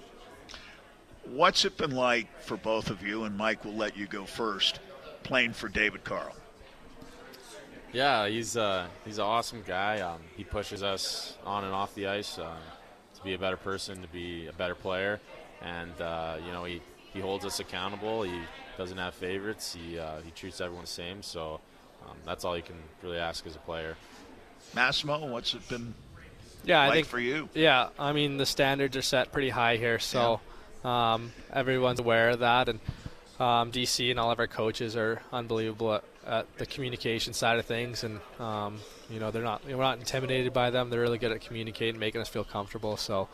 What's it been like for both of you? And Mike will let you go first, playing for David Carle.
Yeah, he's uh, he's an awesome guy. Um, he pushes us on and off the ice um, to be a better person, to be a better player, and uh, you know he, he holds us accountable. He doesn't have favorites. He uh, he treats everyone the same. So um, that's all you can really ask as a player.
Massimo, what's it been
Yeah, I
like
think
for you?
Yeah, I mean the standards are set pretty high here, so um, everyone's aware of that, and um, DC and all of our coaches are unbelievable at, at the communication side of things, and um, you know they're not we're not intimidated by them. They're really good at communicating, making us feel comfortable. So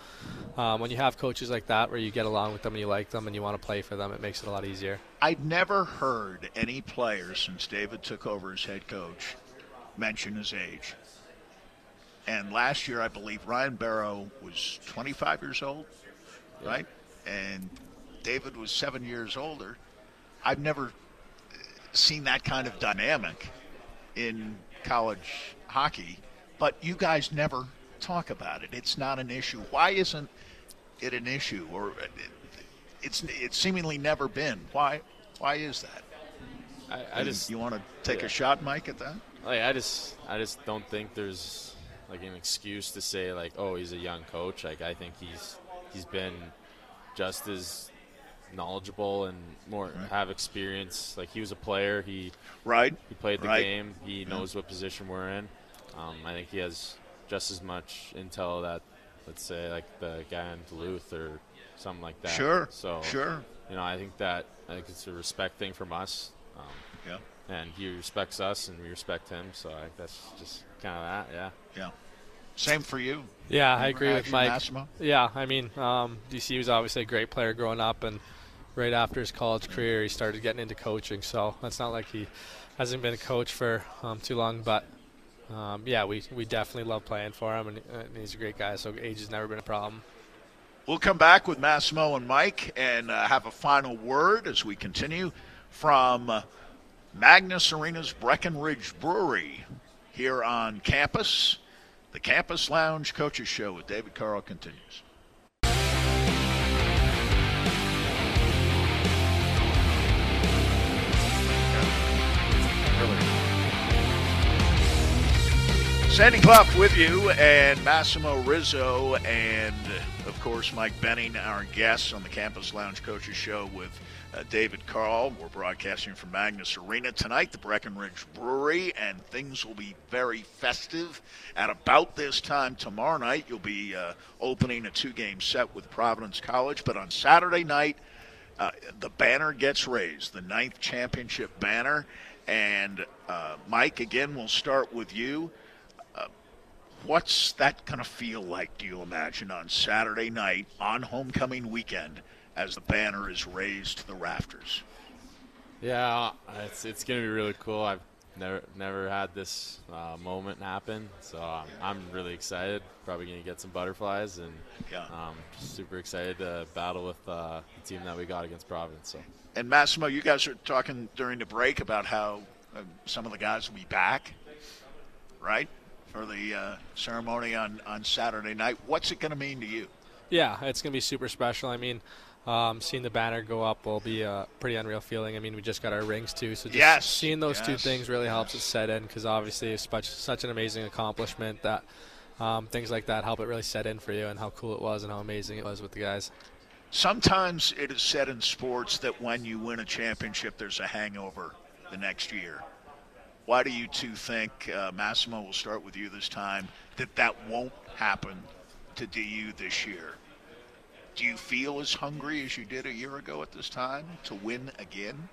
um, when you have coaches like that, where you get along with them and you like them and you want to play for them, it makes it a lot easier.
I'd never heard any player since David took over as head coach mention his age. And last year, I believe Ryan Barrow was 25 years old, right? And David was seven years older. I've never uh, seen that kind of dynamic in college hockey, but you guys never talk about it. It's not an issue. Why isn't it an issue? Or it's it's seemingly never been. Why why is that?
I, I just
you want to take
yeah.
a shot, Mike, at that?
like I just I just don't think there's like an excuse to say like oh he's a young coach. Like I think he's he's been just as knowledgeable and more have experience. Like he was a player. He
Right.
he played the
Right.
game. He knows what position we're in. Um, I think he has just as much intel that let's say like the guy in Duluth or something like that.
Sure.
So
Sure.
you know I think that I think it's a respect thing from us. Um,
Yeah.
and he respects us and we respect him. So I think that's just kind of that, yeah.
Yeah. Same for you.
Yeah, I agree with Mike.
Massimo?
Yeah, I mean, um, DC was obviously a great player growing up, and right after his college career, he started getting into coaching. So it's not like he hasn't been a coach for um, too long, but um, yeah, we we definitely love playing for him, and, and he's a great guy. So age has never been a problem.
We'll come back with Massimo and Mike and uh, have a final word as we continue from uh, Magness Arena's Breckenridge Brewery here on campus. The Campus Lounge Coaches Show with David Carle continues. Sandy Clough with you, and Massimo Rizzo, and of course Mike Benning, our guests on the Campus Lounge Coaches Show with uh, David Carle. We're broadcasting from Magness Arena tonight, the Breckenridge Brewery, and things will be very festive. At about this time tomorrow night, you'll be uh, opening a two-game set with Providence College, but on Saturday night, uh, the banner gets raised, the ninth championship banner. And uh, Mike, again, we'll start with you. What's that going to feel like, do you imagine, on Saturday night on homecoming weekend as the banner is raised to the rafters?
Yeah, it's it's gonna be really cool. I've never never had this uh, moment happen, so I'm, I'm really excited. Probably gonna get some butterflies, and
Yeah.
um, super excited to battle with uh, the team that we got against Providence. So
And Massimo, you guys were talking during the break about how uh, some of the guys will be back, right, for the uh, ceremony on, on Saturday night. What's it going to mean to you?
Yeah, it's gonna be super special. I mean. Um, seeing the banner go up will be a pretty unreal feeling. I mean, we just got our rings too, so just
Yes,
seeing those two things really helps
yes.
it set in because obviously it's such such an amazing accomplishment that um, things like that help it really set in for you and how cool it was and how amazing it was with the guys.
Sometimes it is said in sports that when you win a championship, there's a hangover the next year. Why do you two think, uh, Massimo, will start with you this time, that that won't happen to DU this year? Do you feel as hungry as you did a year ago at this time to win again?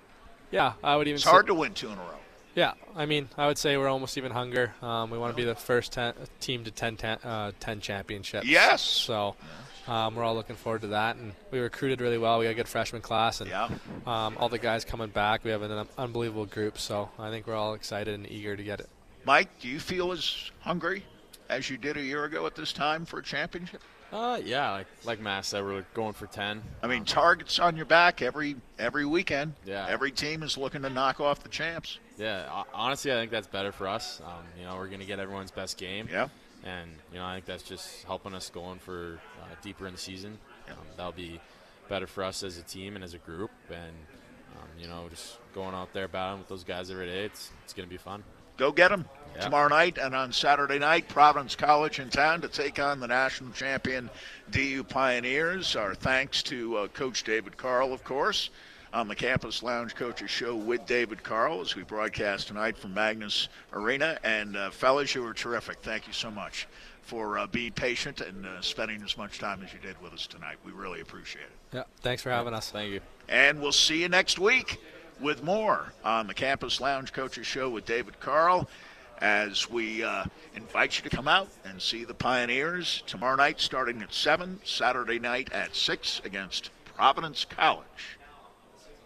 Yeah, I would even.
It's
say-
hard to win two in a row.
Yeah, I mean, I would say we're almost even hunger. Um, we want to be the first ten, team to 10, ten, uh, 10 championships.
Yes.
So um, we're all looking forward to that. And we recruited really well. We got a good freshman class, and
Yeah.
um, all the guys coming back. We have an unbelievable group. So I think we're all excited and eager to get it.
Mike, do you feel as hungry as you did a year ago at this time for a championship?
uh, yeah, like like Matt said, we're going for ten.
I mean, targets on your back every every weekend.
Yeah.
Every team is looking to knock off the champs.
Yeah, honestly, I think that's better for us. Um, you know, we're going to get everyone's best game.
Yeah.
And, you know, I think that's just helping us going for uh, deeper in the season. Um, that'll be better for us as a team and as a group. And, um, you know, just going out there battling with those guys every day, it's, it's going to be fun.
Go get them.
Yeah.
tomorrow night, and on Saturday night, Providence College in town to take on the national champion DU Pioneers. Our thanks to uh, Coach David Carle, of course, on the Campus Lounge Coaches Show with David Carle as we broadcast tonight from Magness Arena. And uh, fellas, you were terrific. Thank you so much for uh, being patient and uh, spending as much time as you did with us tonight. We really appreciate it.
Yeah, thanks for having us.
Thank you.
And we'll see you next week with more on the Campus Lounge Coaches Show with David Carle as we uh, invite you to come out and see the Pioneers tomorrow night starting at 7, Saturday night at 6 against Providence College.